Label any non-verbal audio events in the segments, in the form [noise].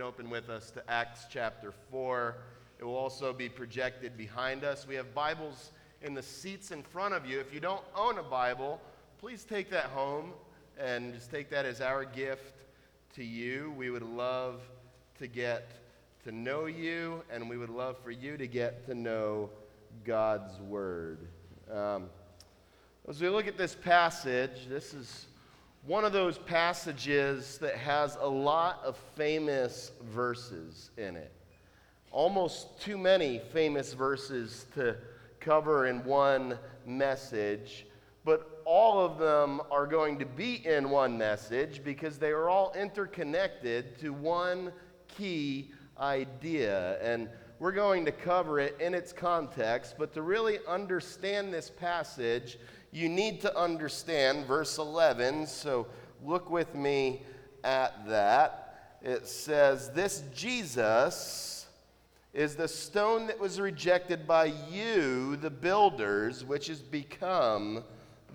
Open with us to Acts chapter 4. It will also be projected behind us. We have Bibles in the seats in front of you. If you don't own a Bible, please take that home and just take that as our gift to you. We would love to get to know you, and we would love for you to get to know God's Word. Um, as we look at this passage, this is one of those passages that has a lot of famous verses in it. Almost too many famous verses to cover in one message, but all of them are going to be in one message because they are all interconnected to one key idea. And we're going to cover it in its context, but to really understand this passage, you need to understand verse 11. So look with me at that. It says, This Jesus is the stone that was rejected by you, the builders, which has become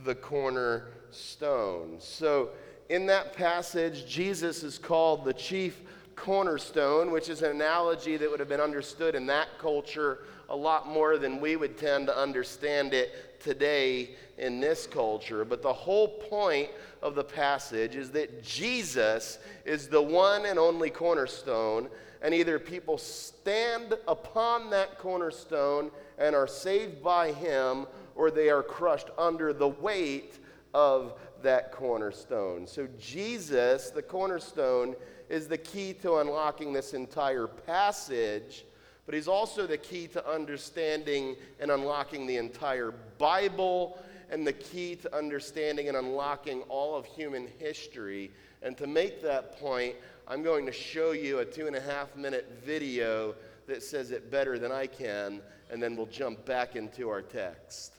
the cornerstone. So in that passage, Jesus is called the chief cornerstone, which is an analogy that would have been understood in that culture a lot more than we would tend to understand it today in this culture. But the whole point of the passage is that Jesus is the one and only cornerstone, and either people stand upon that cornerstone and are saved by him, or they are crushed under the weight of that cornerstone. So, Jesus, the cornerstone, is the key to unlocking this entire passage, but he's also the key to understanding and unlocking the entire Bible and the key to understanding and unlocking all of human history. And to make that point, I'm going to show you a two and a half minute video that says it better than I can, and then we'll jump back into our text.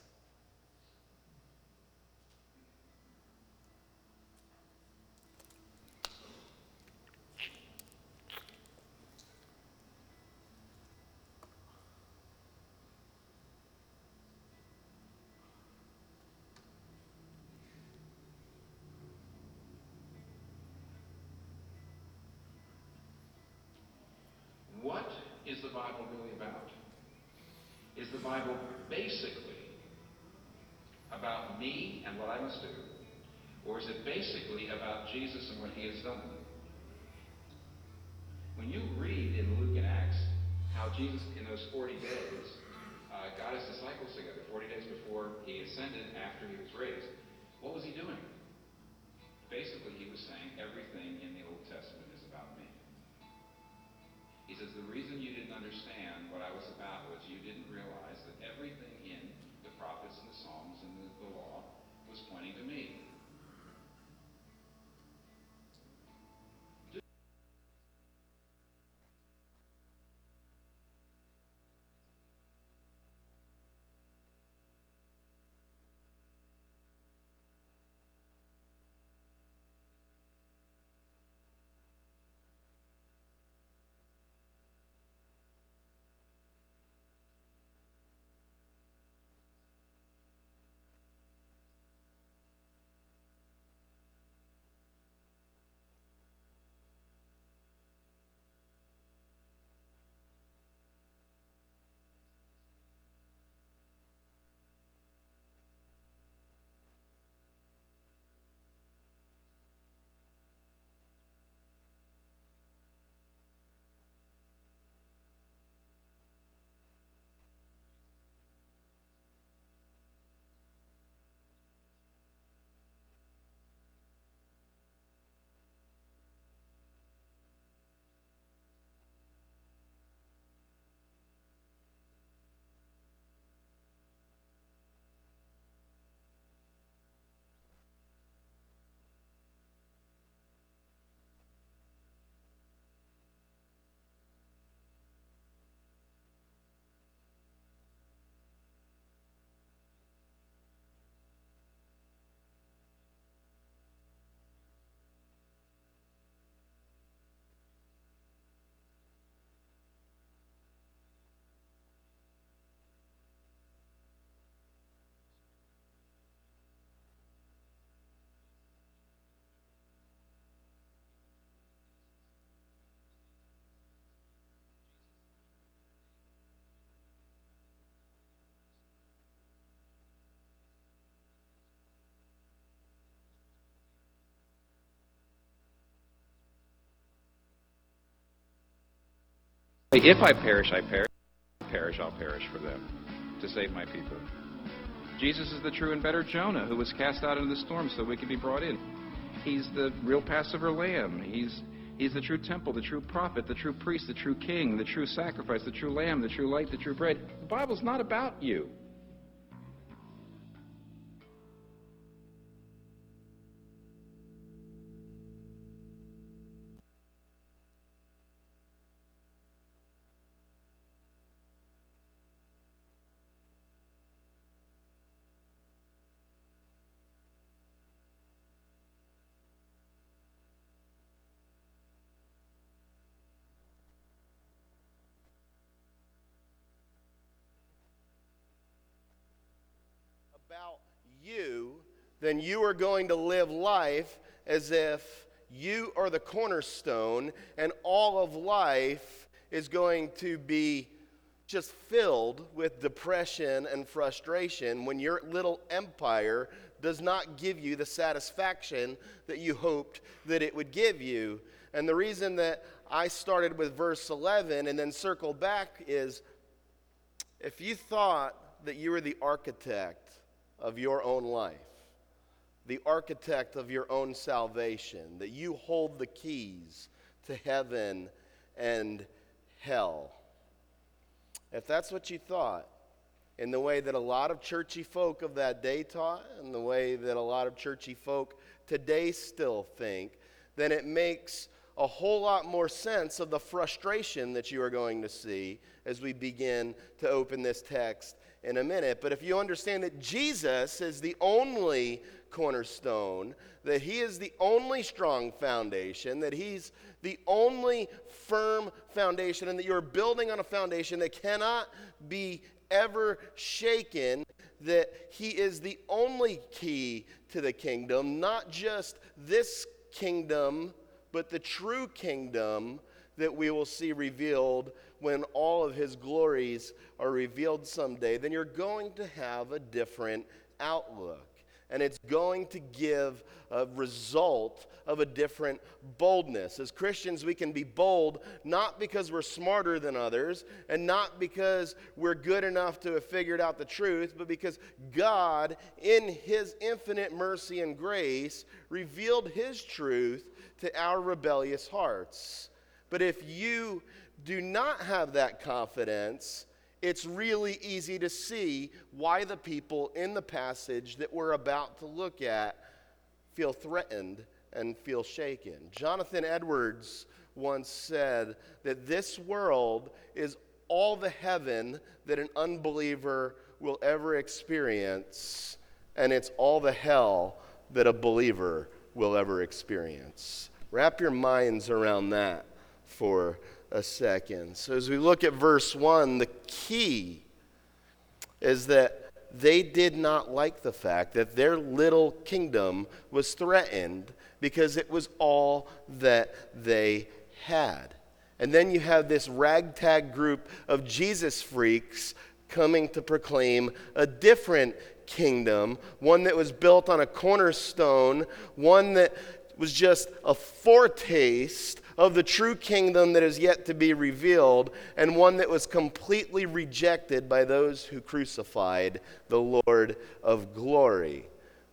What is the Bible really about? Is the Bible basically about me and what I must do? Or is it basically about Jesus and what he has done? When you read in Luke and Acts how Jesus, in those 40 days, uh, got his disciples together, 40 days before he ascended, after he was raised, what was he doing? Basically, he was saying everything in the Old Testament is about me. He says, The reason you didn't understand what I was about was you didn't realize If I perish, I perish. Perish, I'll perish for them to save my people. Jesus is the true and better Jonah who was cast out into the storm so we could be brought in. He's the real Passover lamb. He's, he's the true temple, the true prophet, the true priest, the true king, the true sacrifice, the true lamb, the true light, the true bread. The Bible's not about you. Then you are going to live life as if you are the cornerstone and all of life is going to be just filled with depression and frustration when your little empire does not give you the satisfaction that you hoped that it would give you. And the reason that I started with verse 11 and then circled back is if you thought that you were the architect of your own life, the architect of your own salvation, that you hold the keys to heaven and hell. If that's what you thought, in the way that a lot of churchy folk of that day taught, and the way that a lot of churchy folk today still think, then it makes a whole lot more sense of the frustration that you are going to see as we begin to open this text in a minute. But if you understand that Jesus is the only cornerstone, that he is the only strong foundation, that he's the only firm foundation, and that you're building on a foundation that cannot be ever shaken, that he is the only key to the kingdom, not just this kingdom, but the true kingdom that we will see revealed when all of his glories are revealed someday, then you're going to have a different outlook. And it's going to give a result of a different boldness. As Christians, we can be bold not because we're smarter than others and not because we're good enough to have figured out the truth, but because God, in His infinite mercy and grace, revealed His truth to our rebellious hearts. But if you do not have that confidence, it's really easy to see why the people in the passage that we're about to look at feel threatened and feel shaken. Jonathan Edwards once said that this world is all the heaven that an unbeliever will ever experience, and it's all the hell that a believer will ever experience. Wrap your minds around that for a second. So, as we look at verse 1, the key is that they did not like the fact that their little kingdom was threatened because it was all that they had. And then you have this ragtag group of Jesus freaks coming to proclaim a different kingdom, one that was built on a cornerstone, one that was just a foretaste of the true kingdom that is yet to be revealed, and one that was completely rejected by those who crucified the Lord of glory.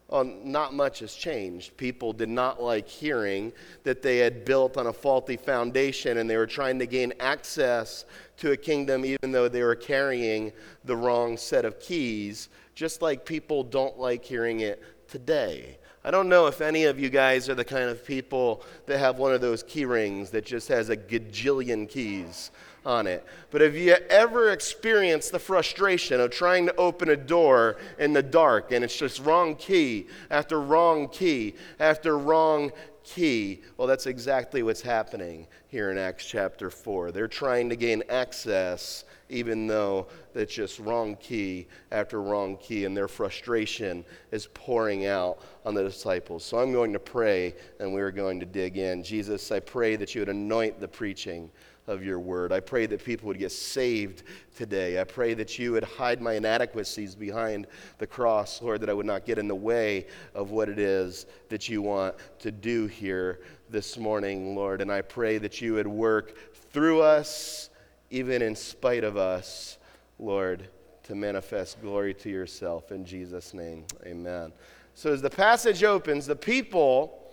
Well, not much has changed. People did not like hearing that they had built on a faulty foundation and they were trying to gain access to a kingdom even though they were carrying the wrong set of keys, just like people don't like hearing it today. I don't know if any of you guys are the kind of people that have one of those key rings that just has a gajillion keys on it. But have you ever experienced the frustration of trying to open a door in the dark and it's just wrong key after wrong key after wrong key? Well, that's exactly what's happening here in Acts chapter 4. They're trying to gain access even though that's just wrong key after wrong key, and their frustration is pouring out on the disciples. So I'm going to pray, and we're going to dig in. Jesus, I pray that you would anoint the preaching of your word. I pray that people would get saved today. I pray that you would hide my inadequacies behind the cross, Lord, that I would not get in the way of what it is that you want to do here this morning, Lord. And I pray that you would work through us even in spite of us, Lord, to manifest glory to yourself. In Jesus' name, amen. So as the passage opens, the people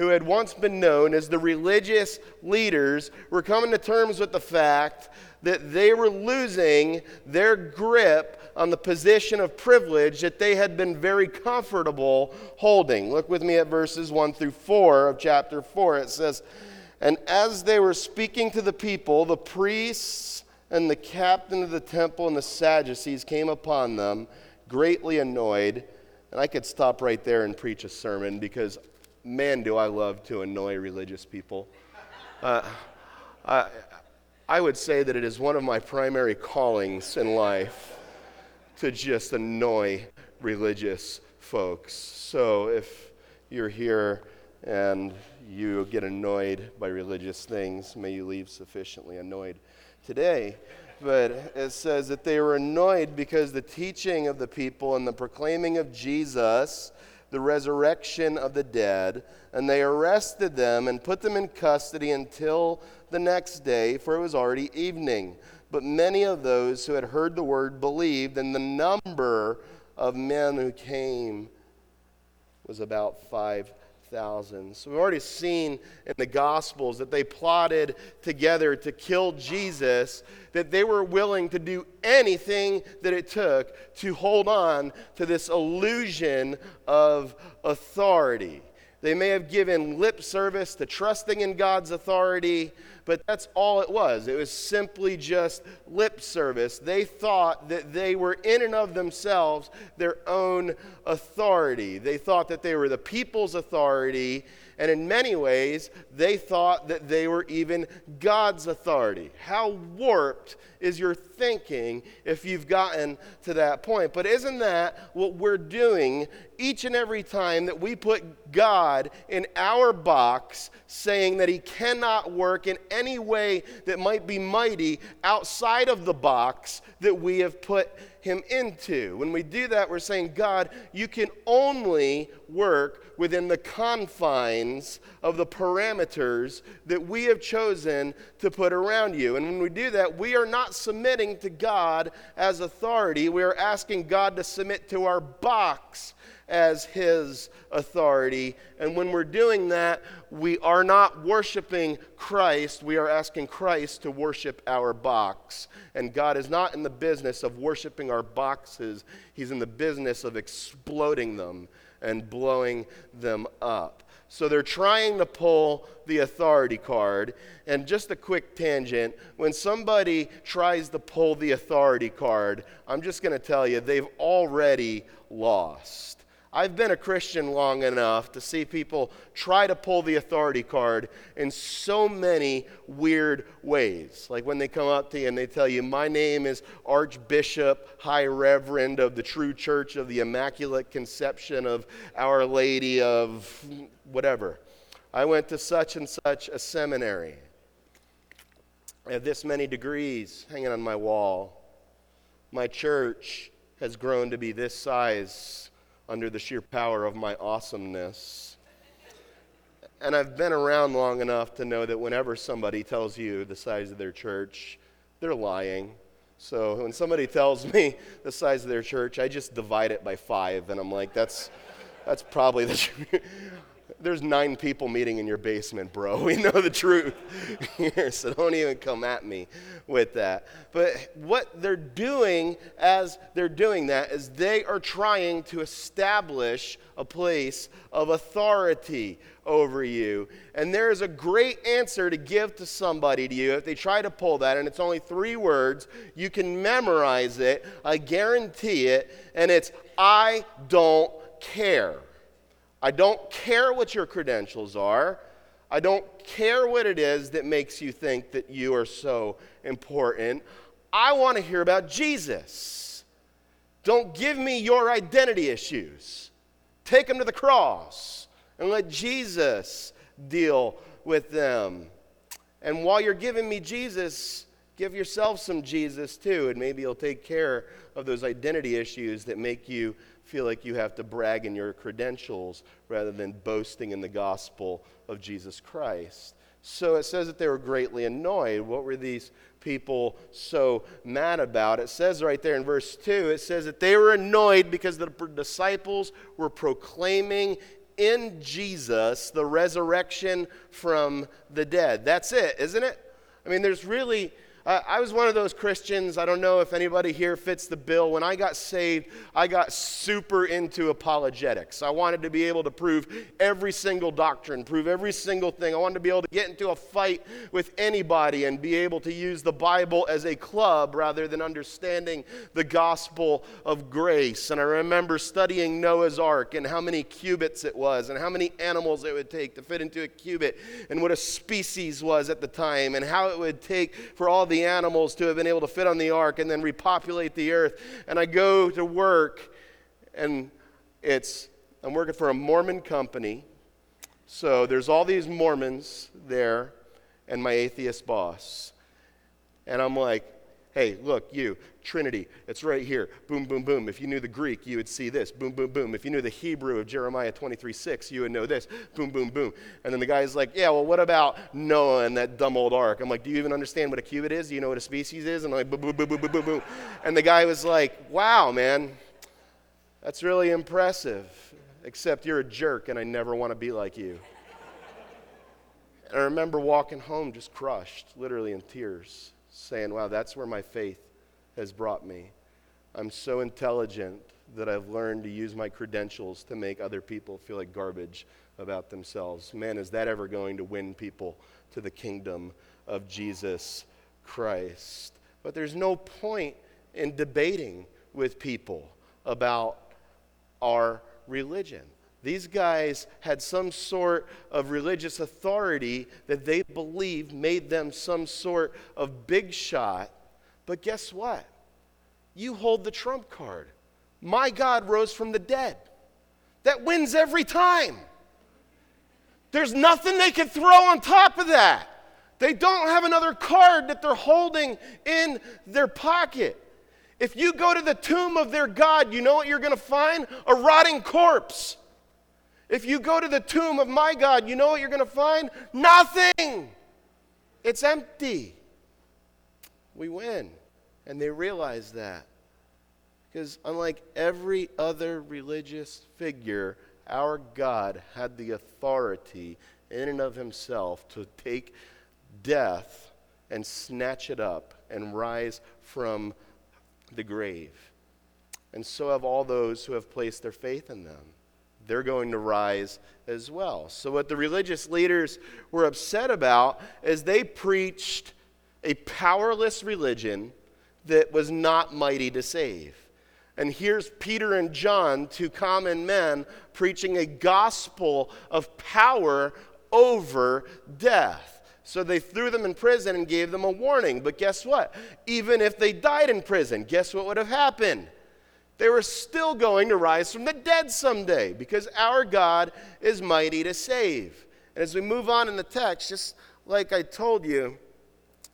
who had once been known as the religious leaders were coming to terms with the fact that they were losing their grip on the position of privilege that they had been very comfortable holding. Look with me at verses 1 through 4 of chapter 4. It says, And as they were speaking to the people, the priests and the captain of the temple and the Sadducees came upon them, greatly annoyed. And I could stop right there and preach a sermon because man, do I love to annoy religious people. Uh, I, I would say that it is one of my primary callings in life to just annoy religious folks. So if you're here and you get annoyed by religious things, may you leave sufficiently annoyed today. But it says that they were annoyed because the teaching of the people and the proclaiming of Jesus the resurrection of the dead. And they arrested them and put them in custody until the next day, for it was already evening. But many of those who had heard the word believed, and the number of men who came was about 5,000 thousands. So we've already seen in the Gospels that they plotted together to kill Jesus, that they were willing to do anything that it took to hold on to this illusion of authority. They may have given lip service to trusting in God's authority, but that's all it was. It was simply just lip service. They thought that they were in and of themselves their own authority. They thought that they were the people's authority, and in many ways, they thought that they were even God's authority. How warped is your thinking if you've gotten to that point? But isn't that what we're doing each and every time that we put God in our box, saying that He cannot work in any way that might be mighty outside of the box that we have put him into. When we do that, we're saying, God, you can only work within the confines of the parameters that we have chosen to put around you. And when we do that, we are not submitting to God as authority, we are asking God to submit to our box as his authority. And when we're doing that, we are not worshiping Christ, we are asking Christ to worship our box. And God is not in the business of worshiping our boxes, He's in the business of exploding them and blowing them up. So they're trying to pull the authority card. And just a quick tangent when somebody tries to pull the authority card, I'm just going to tell you, they've already lost. I've been a Christian long enough to see people try to pull the authority card in so many weird ways. Like when they come up to you and they tell you, My name is Archbishop, High Reverend of the True Church of the Immaculate Conception of Our Lady of whatever. I went to such and such a seminary. I have this many degrees hanging on my wall. My church has grown to be this size under the sheer power of my awesomeness. And I've been around long enough to know that whenever somebody tells you the size of their church, they're lying. So when somebody tells me [laughs] the size of their church, I just divide it by five, and I'm like, that's, that's probably the [laughs] there's nine people meeting in your basement, bro. [laughs] We know the truth [laughs] here, so don't even come at me with that. But what they're doing as they're doing that is they are trying to establish a place of authority over you. And there is a great answer to give to somebody to you if they try to pull that, and it's only three words. You can memorize it, I guarantee it, and it's I don't care. I don't care what your credentials are. I don't care what it is that makes you think that you are so important. I want to hear about Jesus. Don't give me your identity issues. Take them to the cross and let Jesus deal with them. And while you're giving me Jesus, give yourself some Jesus too, and maybe he'll take care of those identity issues that make you feel like you have to brag in your credentials rather than boasting in the gospel of Jesus Christ. So it says that they were greatly annoyed. What were these people so mad about? It says right there in verse 2, it says that they were annoyed because the disciples were proclaiming in Jesus the resurrection from the dead. That's it, isn't it? I mean, there's really uh, I was one of those Christians. I don't know if anybody here fits the bill. When I got saved, I got super into apologetics. I wanted to be able to prove every single doctrine, prove every single thing. I wanted to be able to get into a fight with anybody and be able to use the Bible as a club rather than understanding the gospel of grace. And I remember studying Noah's Ark and how many cubits it was and how many animals it would take to fit into a cubit and what a species was at the time and how it would take for all the animals to have been able to fit on the ark and then repopulate the earth. And I go to work, and it's, I'm working for a Mormon company. So there's all these Mormons there, and my atheist boss. And I'm like, hey, look, you, Trinity, it's right here. Boom, boom, boom. If you knew the Greek, you would see this. Boom, boom, boom. If you knew the Hebrew of Jeremiah 23 6, you would know this. Boom, boom, boom. And then the guy's like, yeah, well, what about Noah and that dumb old ark? I'm like, do you even understand what a cubit is? Do you know what a species is? And I'm like, boom, boom, boom, boom, boom, boom, boom. And the guy was like, wow, man, that's really impressive. Except you're a jerk, and I never want to be like you. And I remember walking home just crushed, literally in tears saying, wow, that's where my faith has brought me. I'm so intelligent that I've learned to use my credentials to make other people feel like garbage about themselves. Man, is that ever going to win people to the kingdom of Jesus Christ? But there's no point in debating with people about our religion. These guys had some sort of religious authority that they believed made them some sort of big shot. But guess what? You hold the trump card. My God rose from the dead. That wins every time. There's nothing they can throw on top of that. They don't have another card that they're holding in their pocket. If you go to the tomb of their God, you know what you're going to find? A rotting corpse. If you go to the tomb of my God, you know what you're going to find? Nothing. It's empty. We win. And they realize that. Because unlike every other religious figure, our God had the authority in and of himself to take death and snatch it up and rise from the grave. And so have all those who have placed their faith in them they're going to rise as well. So, what the religious leaders were upset about is they preached a powerless religion that was not mighty to save. And here's Peter and John, two common men, preaching a gospel of power over death. So they threw them in prison and gave them a warning. But guess what? Even if they died in prison, guess what would have happened? They were still going to rise from the dead someday because our God is mighty to save. And as we move on in the text, just like I told you,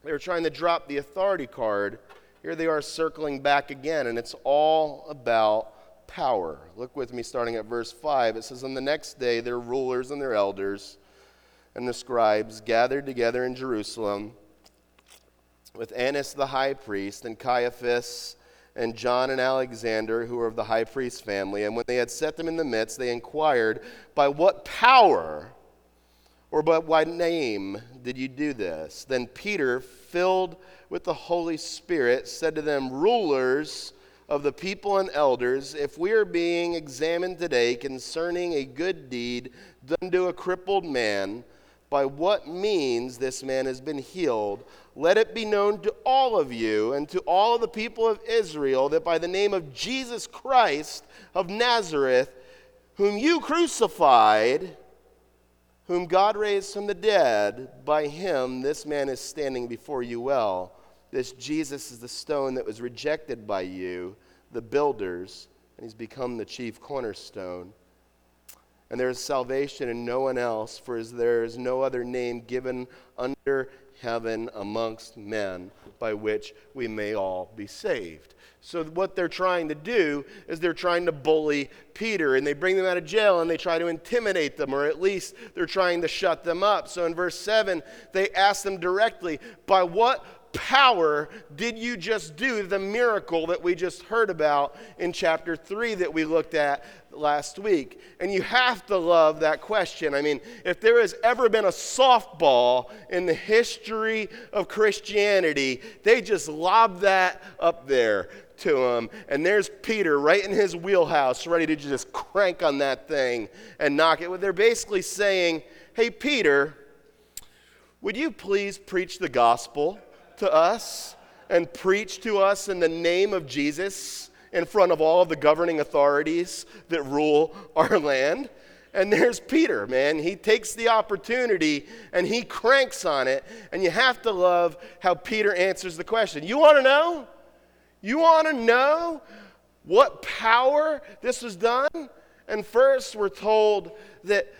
they were trying to drop the authority card. Here they are circling back again, and it's all about power. Look with me starting at verse 5. It says, On the next day, their rulers and their elders and the scribes gathered together in Jerusalem with Annas the high priest and Caiaphas and John and Alexander, who were of the high priest's family. And when they had set them in the midst, they inquired, By what power or by what name did you do this? Then Peter, filled with the Holy Spirit, said to them, Rulers of the people and elders, if we are being examined today concerning a good deed done to a crippled man, by what means this man has been healed, let it be known to all of you and to all the people of Israel that by the name of Jesus Christ of Nazareth, whom you crucified, whom God raised from the dead, by him this man is standing before you well. This Jesus is the stone that was rejected by you, the builders, and he's become the chief cornerstone. And there is salvation in no one else, for there is no other name given under heaven amongst men by which we may all be saved. So, what they're trying to do is they're trying to bully Peter and they bring them out of jail and they try to intimidate them, or at least they're trying to shut them up. So, in verse 7, they ask them directly, By what power did you just do the miracle that we just heard about in chapter 3 that we looked at last week? And you have to love that question. I mean, if there has ever been a softball in the history of Christianity, they just lob that up there to him. And there's Peter right in his wheelhouse, ready to just crank on that thing and knock it. They're basically saying, Hey, Peter, would you please preach the gospel? to us and preach to us in the name of Jesus in front of all of the governing authorities that rule our land. And there's Peter, man. He takes the opportunity and he cranks on it. And you have to love how Peter answers the question. You want to know? You want to know what power this was done? And first, we're told that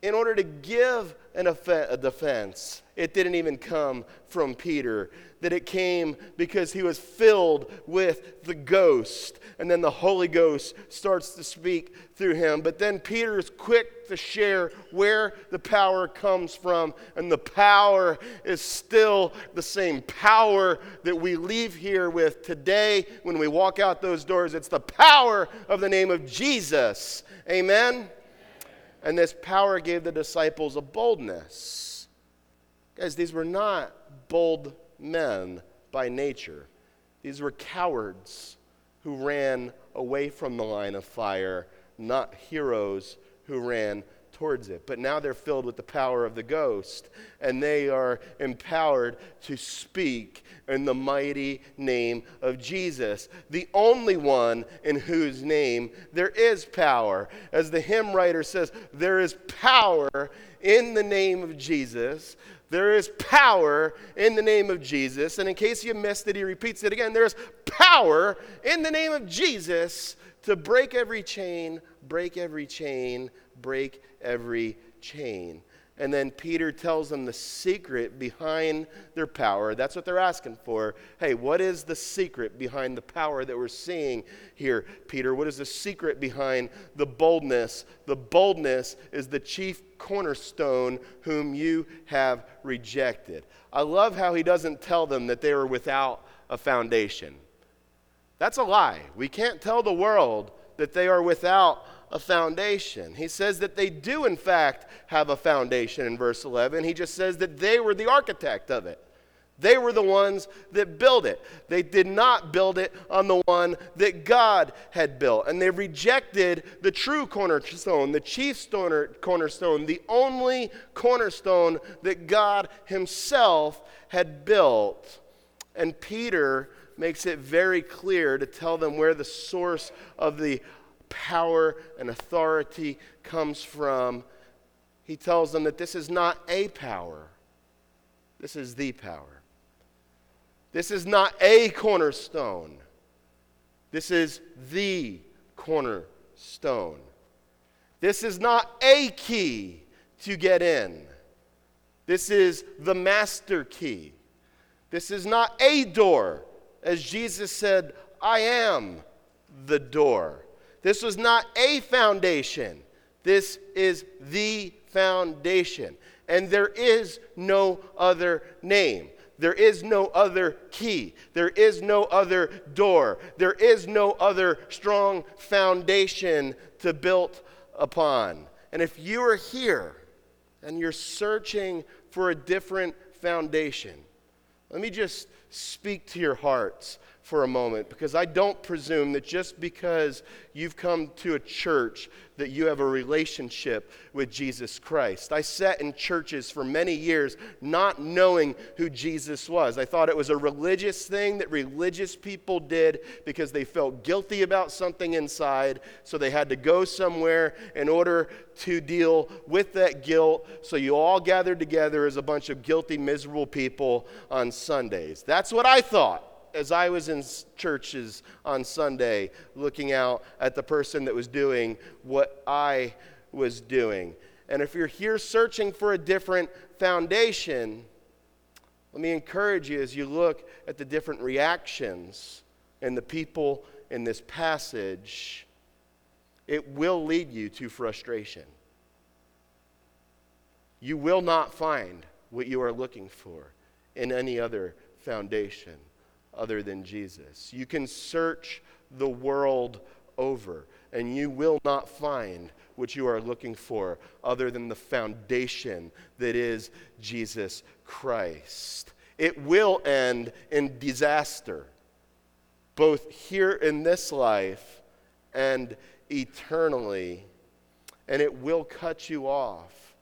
in order to give an a defense, it didn't even come from Peter, that it came because he was filled with the ghost. And then the Holy Ghost starts to speak through him. But then Peter is quick to share where the power comes from. And the power is still the same power that we leave here with today when we walk out those doors. It's the power of the name of Jesus. Amen. And this power gave the disciples a boldness Guys, these were not bold men by nature. These were cowards who ran away from the line of fire, not heroes who ran towards it. But now they're filled with the power of the ghost, and they are empowered to speak in the mighty name of Jesus, the only one in whose name there is power. As the hymn writer says, there is power in the name of Jesus. There is power in the name of Jesus. And in case you missed it, he repeats it again. There's power in the name of Jesus to break every chain, break every chain, break every chain. And then Peter tells them the secret behind their power. That's what they're asking for. Hey, what is the secret behind the power that we're seeing here, Peter? What is the secret behind the boldness? The boldness is the chief cornerstone whom you have rejected. I love how he doesn't tell them that they were without a foundation. That's a lie. We can't tell the world that they are without a foundation. He says that they do, in fact, have a foundation in verse 11. He just says that they were the architect of it. They were the ones that built it. They did not build it on the one that God had built. And they rejected the true cornerstone, the chief cornerstone, the only cornerstone that God Himself had built. And Peter makes it very clear to tell them where the source of the power and authority comes from. He tells them that this is not a power, this is the power. This is not a cornerstone, this is the cornerstone. This is not a key to get in. This is the master key. This is not a door. As Jesus said, I am the door. This was not a foundation, this is the foundation. And there is no other name. There is no other key. There is no other door. There is no other strong foundation to build upon. And if you are here and you're searching for a different foundation, let me just speak to your hearts for a moment because I don't presume that just because you've come to a church that you have a relationship with Jesus Christ. I sat in churches for many years not knowing who Jesus was. I thought it was a religious thing that religious people did because they felt guilty about something inside, so they had to go somewhere in order to deal with that guilt. So you all gathered together as a bunch of guilty, miserable people on Sundays. That's what I thought as I was in churches on Sunday looking out at the person that was doing what I was doing. And if you're here searching for a different foundation, Let me encourage you as you look at the different reactions and the people in this passage, it will lead you to frustration. You will not find what you are looking for in any other foundation other than Jesus. You can search the world over, and you will not find what you are looking for other than the foundation that is Jesus Christ. It will end in disaster, both here in this life and eternally, and it will cut you off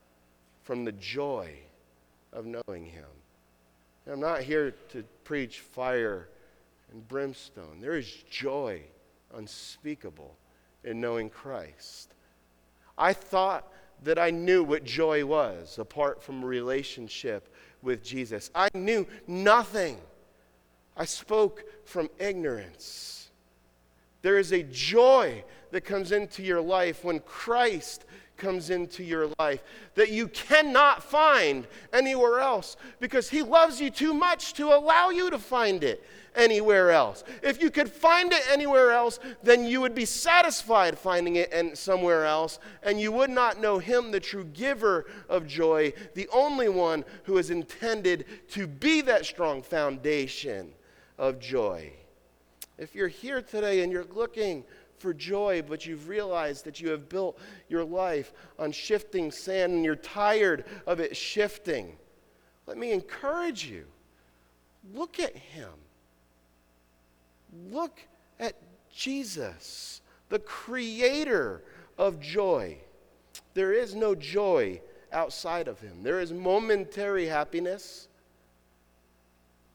from the joy of knowing Him. I'm not here to preach fire and brimstone. There is joy unspeakable in knowing Christ. I thought that I knew what joy was apart from relationship with Jesus. I knew nothing. I spoke from ignorance. There is a joy that comes into your life when Christ comes into your life that you cannot find anywhere else because He loves you too much to allow you to find it anywhere else. If you could find it anywhere else, then you would be satisfied finding it and somewhere else, and you would not know Him, the true giver of joy, the only one who is intended to be that strong foundation of joy. If you're here today and you're looking for joy, but you've realized that you have built your life on shifting sand and you're tired of it shifting, let me encourage you. Look at him. Look at Jesus, the creator of joy. There is no joy outside of him, there is momentary happiness.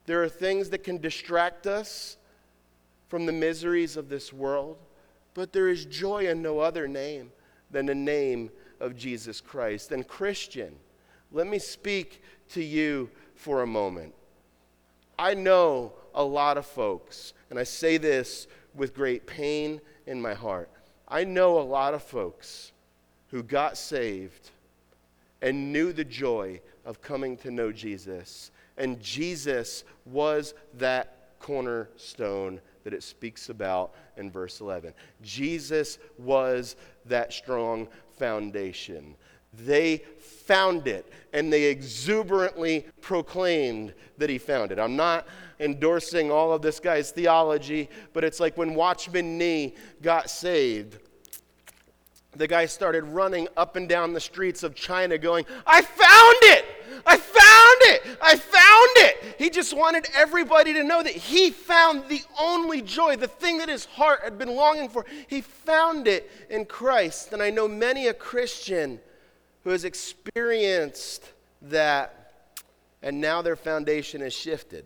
There are things that can distract us from the miseries of this world. But there is joy in no other name than the name of Jesus Christ. And, Christian, let me speak to you for a moment. I know a lot of folks, and I say this with great pain in my heart. I know a lot of folks who got saved and knew the joy of coming to know Jesus. And Jesus was that cornerstone that it speaks about in verse 11. Jesus was that strong foundation. They found it and they exuberantly proclaimed that he found it. I'm not endorsing all of this guy's theology, but it's like when Watchman Nee got saved. The guy started running up and down the streets of China going, I found it! I it! I found it! He just wanted everybody to know that he found the only joy, the thing that his heart had been longing for. He found it in Christ. And I know many a Christian who has experienced that, and now their foundation has shifted.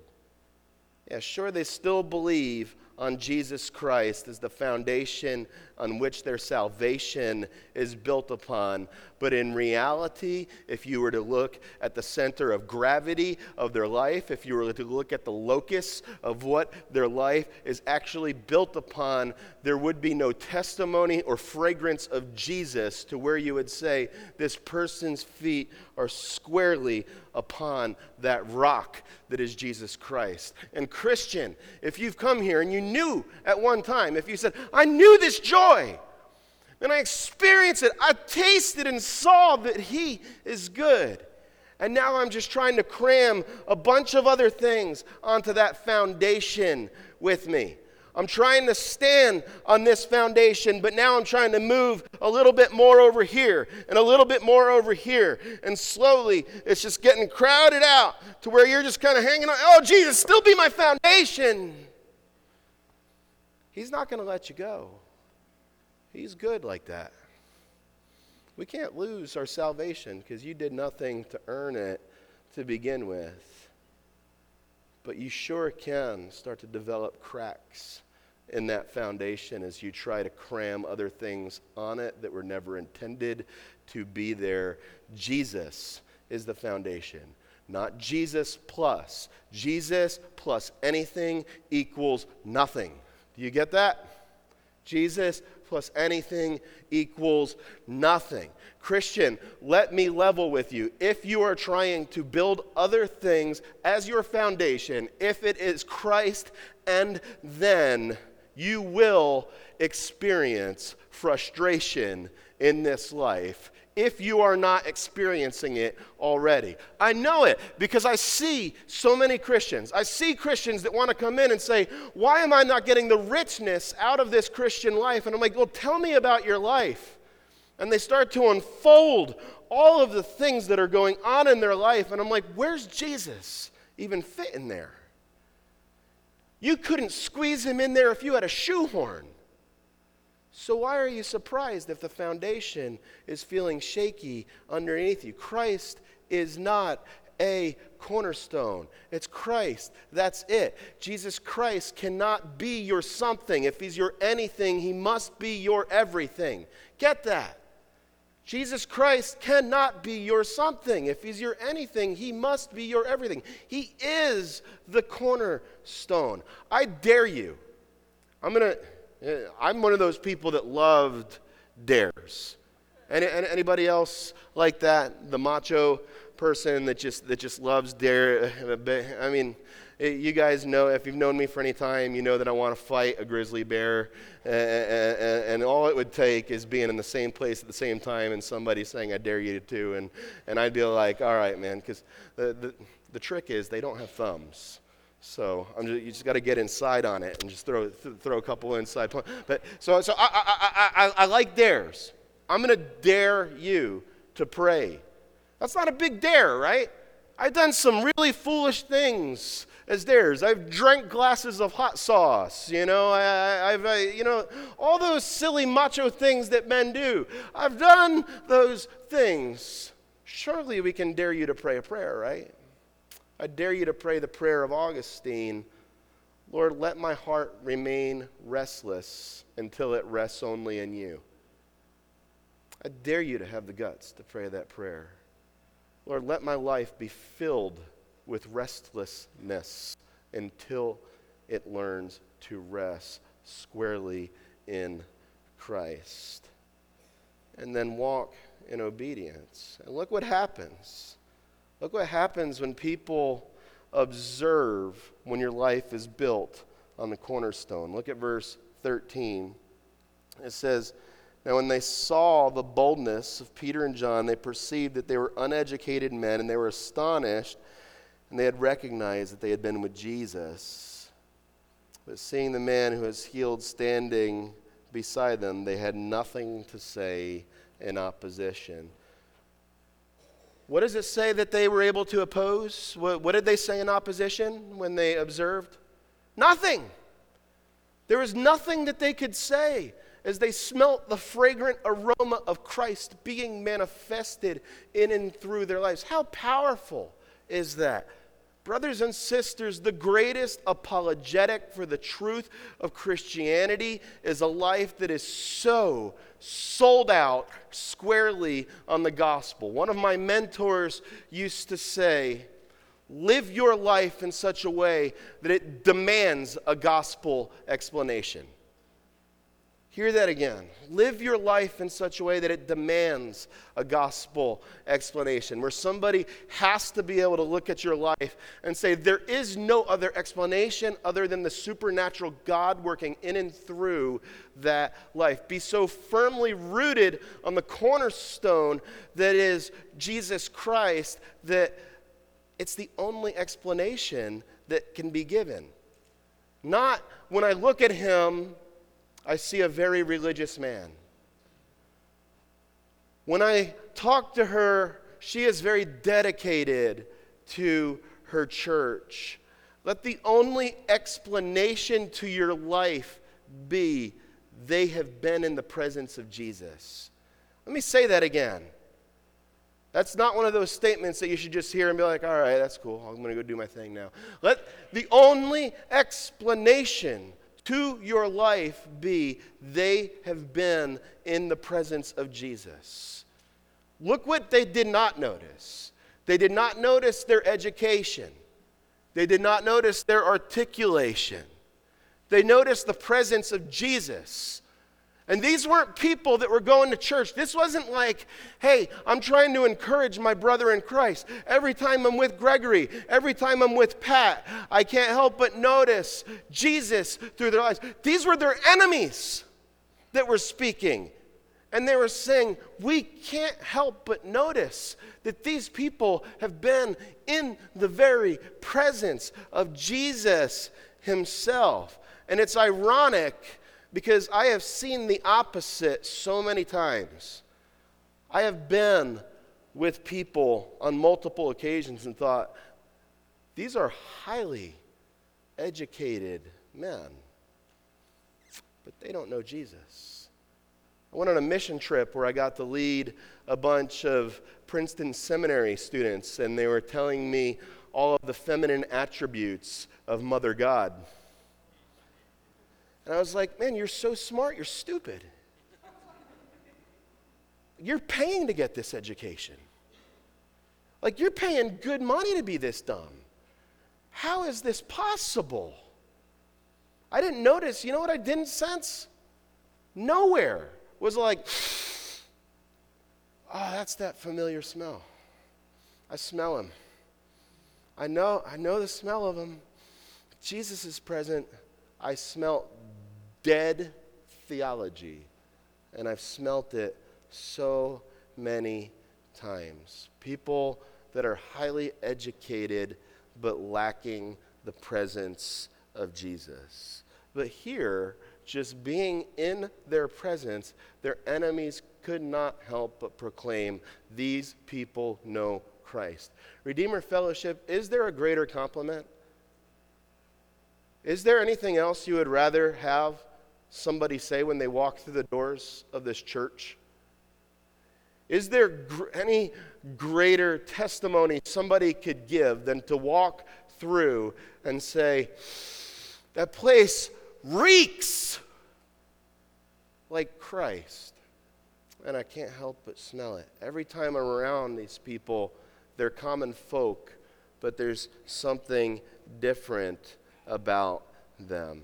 Yeah, sure, they still believe on Jesus Christ as the foundation on which their salvation is built upon. But in reality, if you were to look at the center of gravity of their life, if you were to look at the locus of what their life is actually built upon, there would be no testimony or fragrance of Jesus to where you would say, This person's feet are squarely upon that rock that is Jesus Christ. And, Christian, if you've come here and you knew at one time, if you said, I knew this joy, and I experienced it. I tasted and saw that He is good. And now I'm just trying to cram a bunch of other things onto that foundation with me. I'm trying to stand on this foundation, but now I'm trying to move a little bit more over here and a little bit more over here. And slowly it's just getting crowded out to where you're just kind of hanging on. Oh, Jesus, still be my foundation. He's not going to let you go. He's good like that. We can't lose our salvation because you did nothing to earn it to begin with. But you sure can start to develop cracks in that foundation as you try to cram other things on it that were never intended to be there. Jesus is the foundation, not Jesus plus. Jesus plus anything equals nothing. Do you get that? Jesus plus anything equals nothing. Christian, let me level with you. If you are trying to build other things as your foundation, if it is Christ and then, you will experience frustration in this life if you are not experiencing it already. I know it because I see so many Christians. I see Christians that want to come in and say, Why am I not getting the richness out of this Christian life? And I'm like, Well, tell me about your life. And they start to unfold all of the things that are going on in their life. And I'm like, Where's Jesus even fit in there? You couldn't squeeze him in there if you had a shoehorn. So, why are you surprised if the foundation is feeling shaky underneath you? Christ is not a cornerstone. It's Christ. That's it. Jesus Christ cannot be your something. If he's your anything, he must be your everything. Get that. Jesus Christ cannot be your something. If he's your anything, he must be your everything. He is the cornerstone. I dare you. I'm going to I'm one of those people that loved dares. Any, anybody else like that? The macho person that just that just loves dare. I mean, you guys know if you've known me for any time, you know that I want to fight a grizzly bear, and, and, and, all it would take is being in the same place at the same time and somebody saying "I dare you to," and and I'd be like, "All right, man," because the, the the trick is they don't have thumbs. So just, you just got to get inside on it and just throw, th- throw a couple inside. But so, so I, I, I, I, like dares. I'm going to dare you to pray. That's not a big dare, right? I've done some really foolish things as dares. I've drank glasses of hot sauce, you know. I, have you know, all those silly macho things that men do. I've done those things. Surely we can dare you to pray a prayer, right? I dare you to pray the prayer of Augustine Lord, let my heart remain restless until it rests only in you. I dare you to have the guts to pray that prayer. Lord, let my life be filled with restlessness until it learns to rest squarely in Christ. And then walk in obedience. And look what happens. Look what happens when people observe when your life is built on the cornerstone. Look at verse 13. It says, Now when they saw the boldness of Peter and John, they perceived that they were uneducated men, and they were astonished, and they had recognized that they had been with Jesus. But seeing the man who was healed standing beside them, they had nothing to say in opposition. What does it say that they were able to oppose? What, what, did they say in opposition when they observed? Nothing. There was nothing that they could say as they smelt the fragrant aroma of Christ being manifested in and through their lives. How powerful is that? Brothers and sisters, the greatest apologetic for the truth of Christianity is a life that is so sold out squarely on the gospel. One of my mentors used to say, Live your life in such a way that it demands a gospel explanation. Hear that again. Live your life in such a way that it demands a gospel explanation, where somebody has to be able to look at your life and say, There is no other explanation other than the supernatural God working in and through that life. Be so firmly rooted on the cornerstone that is Jesus Christ that it's the only explanation that can be given. Not when I look at him I see a very religious man. When I talk to her, she is very dedicated to her church. Let the only explanation to your life be they have been in the presence of Jesus. Let me say that again. That's not one of those statements that you should just hear and be like, all right, that's cool. I'm going to go do my thing now. Let the only explanation to your life be they have been in the presence of Jesus. Look what they did not notice. They did not notice their education. They did not notice their articulation. They noticed the presence of Jesus. And these weren't people that were going to church. This wasn't like, hey, I'm trying to encourage my brother in Christ. Every time I'm with Gregory, every time I'm with Pat, I can't help but notice Jesus through their lives. These were their enemies that were speaking. And they were saying, we can't help but notice that these people have been in the very presence of Jesus himself. And it's ironic because I have seen the opposite so many times. I have been with people on multiple occasions and thought, these are highly educated men, but they don't know Jesus. I went on a mission trip where I got to lead a bunch of Princeton seminary students, and they were telling me all of the feminine attributes of Mother God. And I was like, man, you're so smart, you're stupid. You're paying to get this education. Like, you're paying good money to be this dumb. How is this possible? I didn't notice. You know what I didn't sense? Nowhere was like, oh, that's that familiar smell. I smell him. I know, I know the smell of him. Jesus is present. I smell dead theology, and I've smelt it so many times. People that are highly educated but lacking the presence of Jesus. But here, just being in their presence, their enemies could not help but proclaim, These people know Christ. Redeemer Fellowship, is there a greater compliment? Is there anything else you would rather have somebody say when they walk through the doors of this church? Is there gr- any greater testimony somebody could give than to walk through and say, that place reeks like Christ? And I can't help but smell it. Every time I'm around these people, they're common folk, but there's something different about them.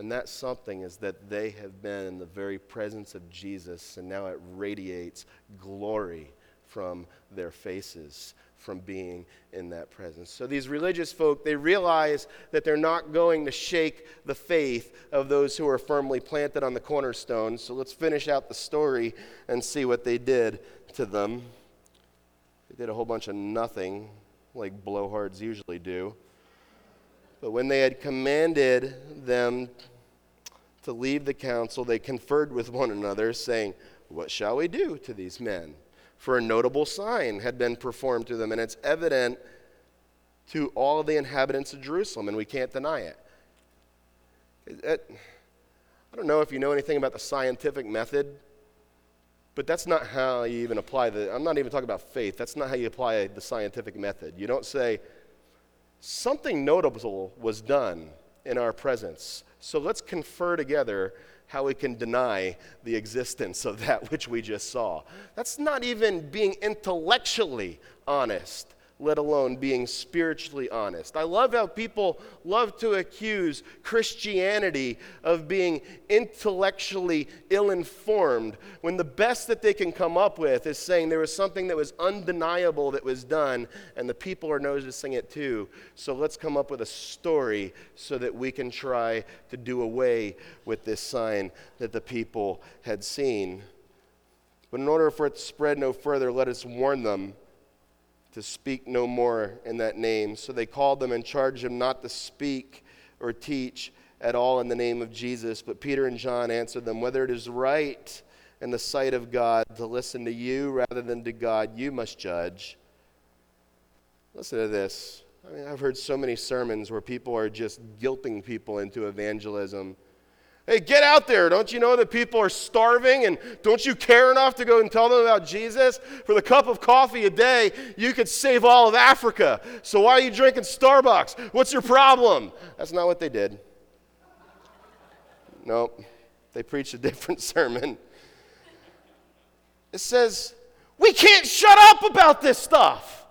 And that something is that they have been in the very presence of Jesus, and now it radiates glory from their faces from being in that presence. So these religious folk, they realize that they're not going to shake the faith of those who are firmly planted on the cornerstone. So let's finish out the story and see what they did to them. They did a whole bunch of nothing, like blowhards usually do. But when they had commanded them to leave the council, they conferred with one another, saying, What shall we do to these men? For a notable sign had been performed to them, and it's evident to all the inhabitants of Jerusalem, and we can't deny it. it I don't know if you know anything about the scientific method, but that's not how you even apply the. I'm not even talking about faith. That's not how you apply the scientific method. You don't say, something notable was done in our presence. So let's confer together how we can deny the existence of that [laughs] which we just saw. That's not even being intellectually honest let alone being spiritually honest. I love how people love to accuse Christianity of being intellectually ill informed when the best that they can come up with is saying there was something that was undeniable that was done and the people are noticing it too. So let's come up with a story so that we can try to do away with this sign that the people had seen. But in order for it to spread no further, let us warn them to speak no more in that name. So they called them and charged them not to speak or teach at all in the name of Jesus. But Peter and John answered them, Whether it is right in the sight of God to listen to you rather than to God, you must judge. Listen to this. I mean, I've heard so many sermons where people are just guilting people into evangelism Hey, get out there. Don't you know that people are starving and don't you care enough to go and tell them about Jesus? For the cup of coffee a day, you could save all of Africa. So why are you drinking Starbucks? What's your problem? That's not what they did. Nope. They preached a different [laughs] sermon. It says, we can't shut up about this stuff.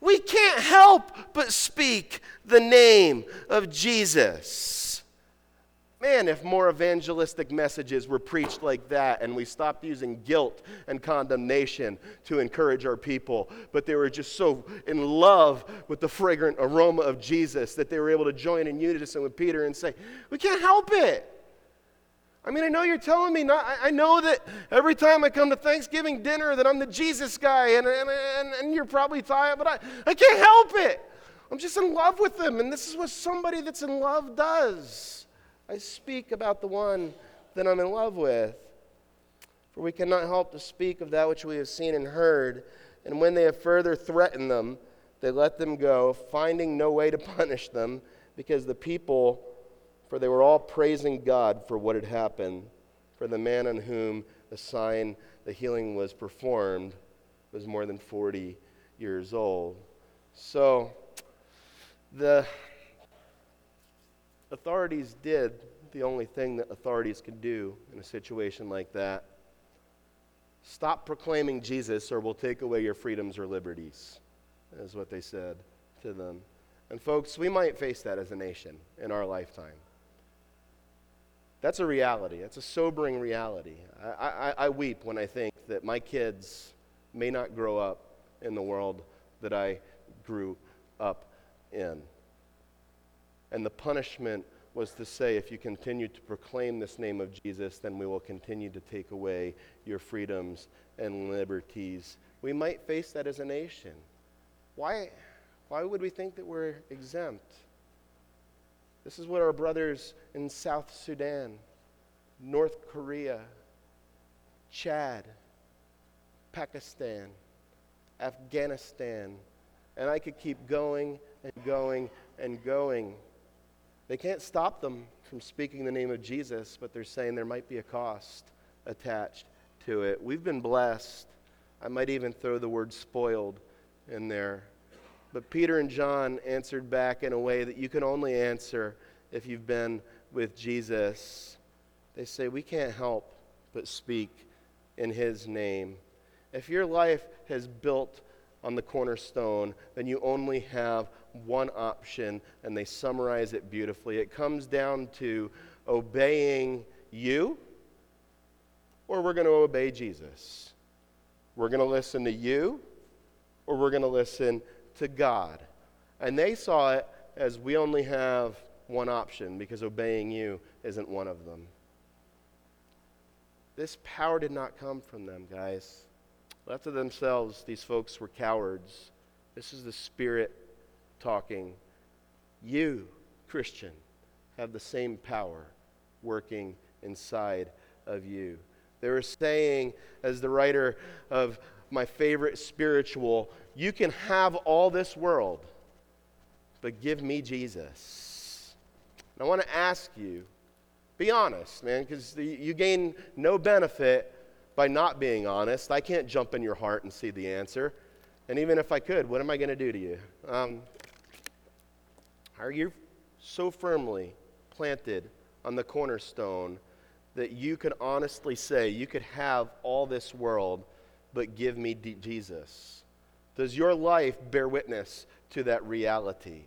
We can't help but speak the name of Jesus. Man, if more evangelistic messages were preached like that and we stopped using guilt and condemnation to encourage our people, but they were just so in love with the fragrant aroma of Jesus that they were able to join in unison with Peter and say, We can't help it. I mean, I know you're telling me not, I, know that every time I come to Thanksgiving dinner that I'm the Jesus guy and, and, and, and you're probably tired, but I, I can't help it. I'm just in love with them, and this is what somebody that's in love does. I speak about the one that I'm in love with. For we cannot help to speak of that which we have seen and heard. And when they have further threatened them, they let them go, finding no way to [laughs] punish them, because the people, for they were all praising God for what had happened. For the man on whom the sign, the healing was performed, was more than 40 years old. So, the authorities did the only thing that authorities could do in a situation like that. Stop proclaiming Jesus, or we'll take away your freedoms or liberties, is what they said to them. And, folks, we might face that as a nation in our lifetime. That's a reality. That's a sobering reality. I, I, I weep when I think that my kids may not grow up in the world that I grew up in. And the punishment was to say, if you continue to proclaim this name of Jesus, then we will continue to take away your freedoms and liberties. We might face that as a nation. Why, why would we think that we're exempt? This is what our brothers in South Sudan, North Korea, Chad, Pakistan, Afghanistan, and I could keep going and going and going. They can't stop them from speaking the name of Jesus, but they're saying there might be a cost attached to it. We've been blessed. I might even throw the word spoiled in there. But Peter and John answered back in a way that you can only answer if you've been with Jesus. They say, We can't help but speak in his name. If your life has built on the cornerstone, then you only have one option, and they summarize it beautifully. It comes down to obeying you, or we're going to obey Jesus. We're going to listen to you, or we're going to listen to God. And they saw it as we only have one option because obeying you isn't one of them. This power did not come from them, guys. Left to themselves, these folks were cowards. This is the Spirit talking. You, Christian, have the same power working inside of you. They were saying, as the writer of my favorite spiritual, you can have all this world, but give me Jesus. And I want to ask you, be honest, man, because you gain no benefit by not being honest. I can't jump in your heart and see the answer. And even if I could, what am I going to do to you? Um, are you so firmly planted on the cornerstone that you could honestly say, you could have all this world, but give me D- Jesus? Does your life bear witness to that reality?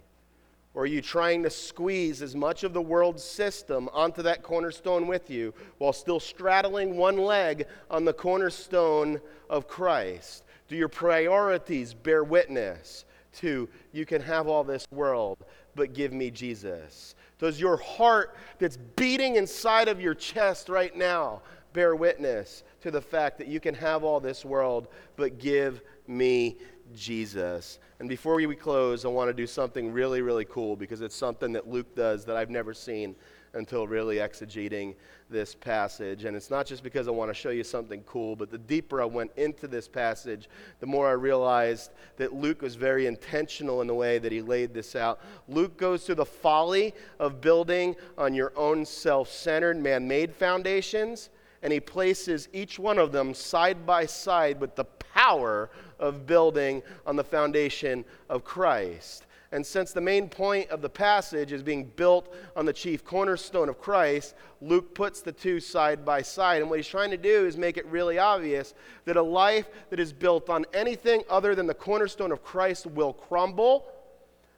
Or are you trying to squeeze as much of the world's system onto that cornerstone with you while still straddling one leg on the cornerstone of Christ? Do your priorities bear witness you can have all this world, but give me Jesus? Does your heart that's beating inside of your chest right now bear witness to the fact that you can have all this world, but give me Jesus? And before we close, I want to do something really, really cool because it's something that Luke does that I've never seen until really exegeting this passage. And it's not just because I want to show you something cool, but the deeper I went into this passage, the more I realized that Luke was very intentional in the way that he laid this out. Luke goes through the folly of building on your own self centered, man made foundations, and he places each one of them side by side with the power of building on the foundation of Christ. And since the main point of the passage is being built on the chief cornerstone of Christ, Luke puts the two side by side. And what he's trying to do is make it really obvious that a life that is built on anything other than the cornerstone of Christ will crumble,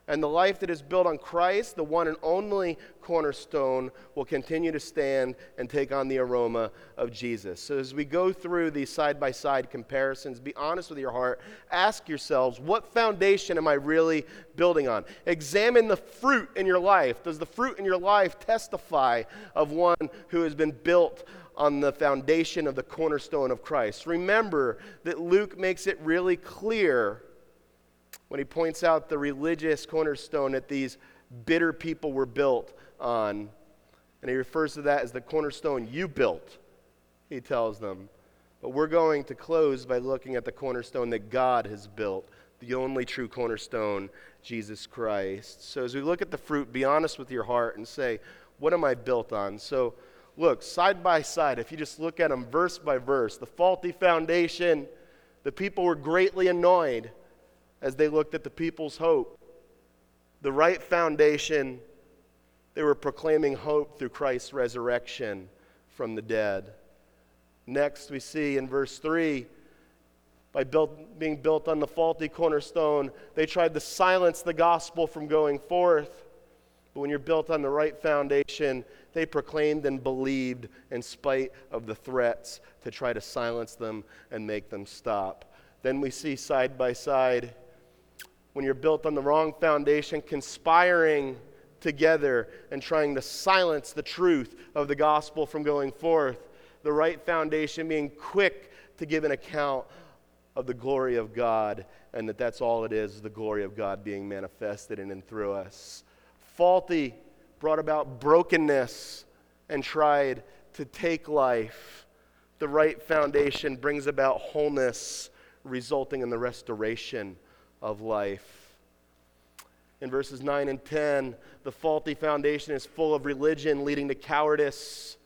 And the life that is built on Christ, the one and only cornerstone, will continue to stand and take on the aroma of Jesus. So, as we go through these side by side comparisons, be honest with your heart. Ask yourselves, what foundation am I really building on? Examine the fruit in your life. Does the fruit in your life testify of one who has been built on the foundation of the cornerstone of Christ? Remember that Luke makes it really clear when he points out the religious cornerstone that these bitter people were built on. And he refers to that as the cornerstone you built, he tells them. But we're going to close by looking at the cornerstone that God has built, the only true cornerstone, Jesus Christ. So as we look at the fruit, be honest with your heart and say, What am I built on? So look, side by side, if you just look at them verse by verse, the faulty foundation, the people were greatly annoyed as they looked at the people's hope. The right foundation, they were proclaiming hope through Christ's resurrection from the dead. Next, we see in verse 3 by built, being built on the faulty cornerstone, they tried to silence the gospel from going forth. But when you're built on the right foundation, they proclaimed and believed in spite of the threats to try to silence them and make them stop. Then we see side by side when you're built on the wrong foundation, conspiring together and trying to silence the truth of the gospel from going forth. The right foundation being quick to give an account of the glory of God, and that that's all it is the glory of God being manifested in and through us. Faulty brought about brokenness and tried to take life. The right foundation brings about wholeness, resulting in the restoration of life. In verses 9 and 10, the faulty foundation is full of religion, leading to cowardice.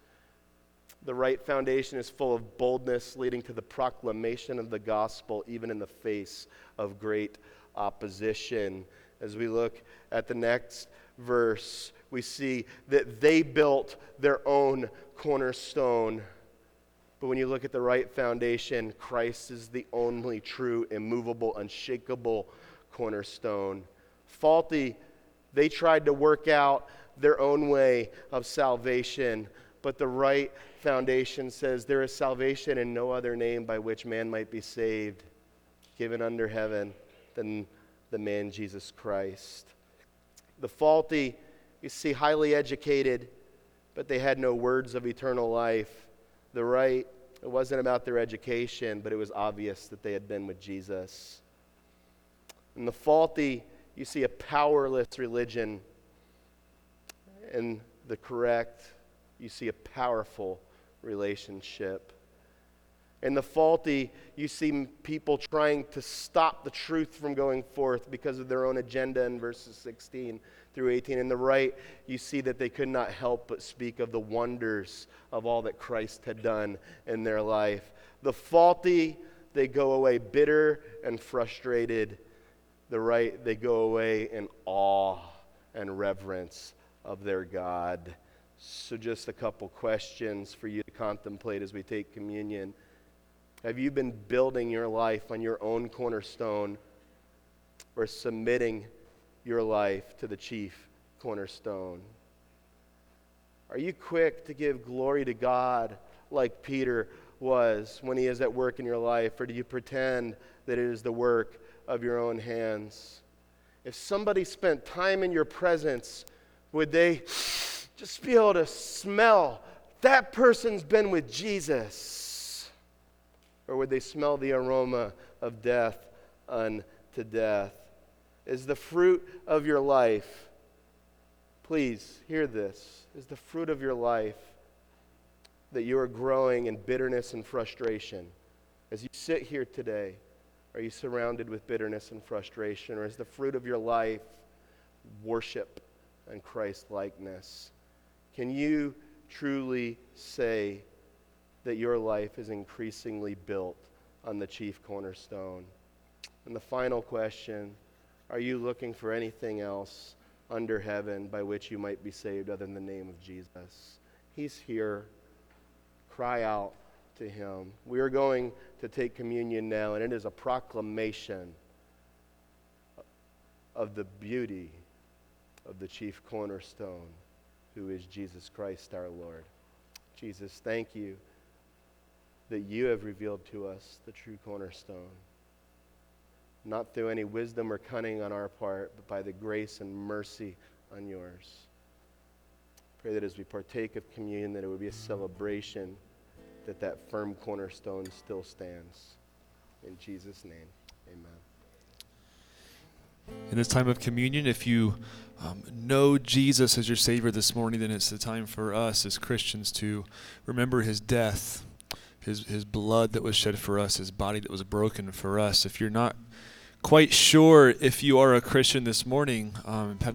The right foundation is full of boldness, leading to the proclamation of the gospel, even in the face of great opposition. As we look at the next verse, we see that they built their own cornerstone. But when you look at the right foundation, Christ is the only true, immovable, unshakable cornerstone. Faulty, they tried to work out their own way of salvation, but the right foundation says there is salvation in no other name by which man might be saved, given under heaven, than the man Jesus Christ. The faulty, you see, highly educated, but they had no words of eternal life the right. It wasn't about their education, but it was obvious that they had been with Jesus. In the faulty, you see a powerless religion. In the correct, you see a powerful relationship. In the faulty, you see people trying to stop the truth from going forth because of their own agenda in verses 16 through 18. In the right, you see that they could not help but speak of the wonders of all that Christ had done in their life. The faulty, they go away bitter and frustrated. The right, they go away in awe and reverence of their God. So, just a couple questions for you to contemplate as we take communion. Have you been building your life on your own cornerstone or submitting your life to the chief cornerstone? Are you quick to give glory to God like Peter was when he is at work in your life, or do you pretend that it is the work of your own hands? If somebody spent time in your presence, would they just be able to smell that person's been with Jesus? Or would they smell the aroma of death unto death? Is the fruit of your life. Please hear this is the fruit of your life that you are growing in bitterness and frustration. As you sit here today, are you surrounded with bitterness and frustration? Or is the fruit of your life worship and Christ likeness? Can you truly say that your life is increasingly built on the chief cornerstone? And the final question are you looking for anything else under heaven by which you might be saved other than the name of Jesus? He's here. Cry out to him. We are going to take communion now, and it is a proclamation of the beauty of the chief cornerstone, who is Jesus Christ our Lord. Jesus, thank you that you have revealed to us the true cornerstone, not through any wisdom or cunning on our part, but by the grace and mercy on yours. Pray that as we partake of communion, that it would be a celebration that that firm cornerstone still stands. In Jesus' name, amen. In this time of communion, if you um, know Jesus as your Savior this morning, then it's the time for us as Christians to remember His death, His His blood that was shed for us, His body that was broken for us. If you're not quite sure if you are a Christian this morning, um, have